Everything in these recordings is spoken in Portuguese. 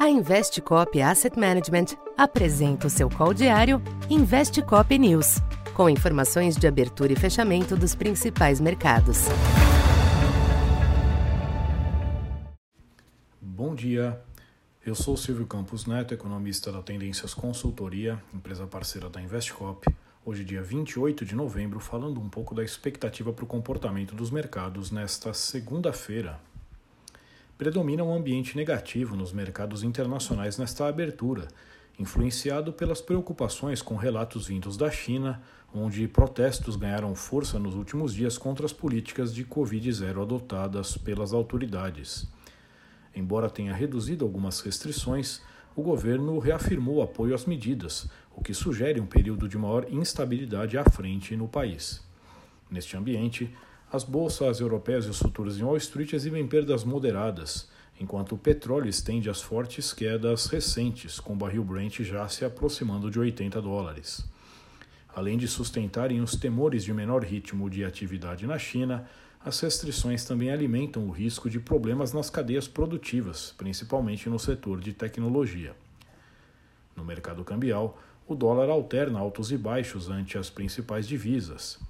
A Investcop Asset Management apresenta o seu call diário Investcop News, com informações de abertura e fechamento dos principais mercados. Bom dia. Eu sou Silvio Campos Neto, economista da Tendências Consultoria, empresa parceira da Investcop. Hoje, dia 28 de novembro, falando um pouco da expectativa para o comportamento dos mercados nesta segunda-feira, predomina um ambiente negativo nos mercados internacionais nesta abertura, influenciado pelas preocupações com relatos vindos da China, onde protestos ganharam força nos últimos dias contra as políticas de Covid-0 adotadas pelas autoridades. Embora tenha reduzido algumas restrições, o governo reafirmou apoio às medidas, o que sugere um período de maior instabilidade à frente no país. Neste ambiente, as bolsas europeias e os futuros em Wall Street exibem perdas moderadas, enquanto o petróleo estende as fortes quedas recentes, com o barril Brent já se aproximando de 80 dólares. Além de sustentarem os temores de menor ritmo de atividade na China, as restrições também alimentam o risco de problemas nas cadeias produtivas, principalmente no setor de tecnologia. No mercado cambial, o dólar alterna altos e baixos ante as principais divisas.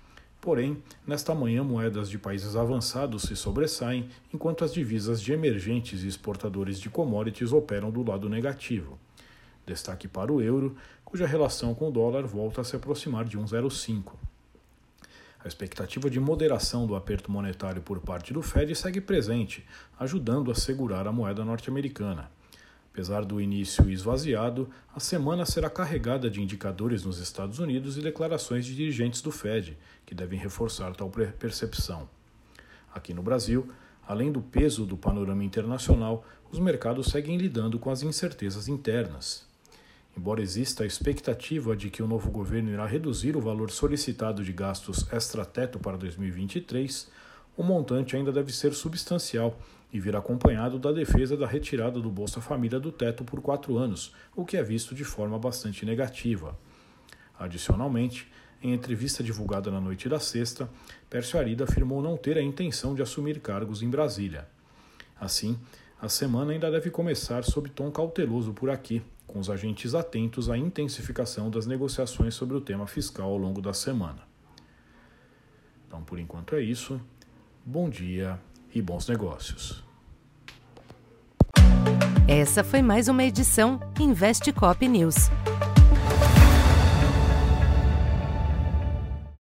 Porém, nesta manhã, moedas de países avançados se sobressaem, enquanto as divisas de emergentes e exportadores de commodities operam do lado negativo. Destaque para o euro, cuja relação com o dólar volta a se aproximar de 1,05. A expectativa de moderação do aperto monetário por parte do Fed segue presente, ajudando a segurar a moeda norte-americana. Apesar do início esvaziado, a semana será carregada de indicadores nos Estados Unidos e declarações de dirigentes do Fed, que devem reforçar tal percepção. Aqui no Brasil, além do peso do panorama internacional, os mercados seguem lidando com as incertezas internas. Embora exista a expectativa de que o novo governo irá reduzir o valor solicitado de gastos extra-teto para 2023, o montante ainda deve ser substancial e vir acompanhado da defesa da retirada do Bolsa Família do teto por quatro anos, o que é visto de forma bastante negativa. Adicionalmente, em entrevista divulgada na noite da sexta, Pércio Arida afirmou não ter a intenção de assumir cargos em Brasília. Assim, a semana ainda deve começar sob tom cauteloso por aqui, com os agentes atentos à intensificação das negociações sobre o tema fiscal ao longo da semana. Então, por enquanto é isso. Bom dia e bons negócios. Essa foi mais uma edição Investe Cop News.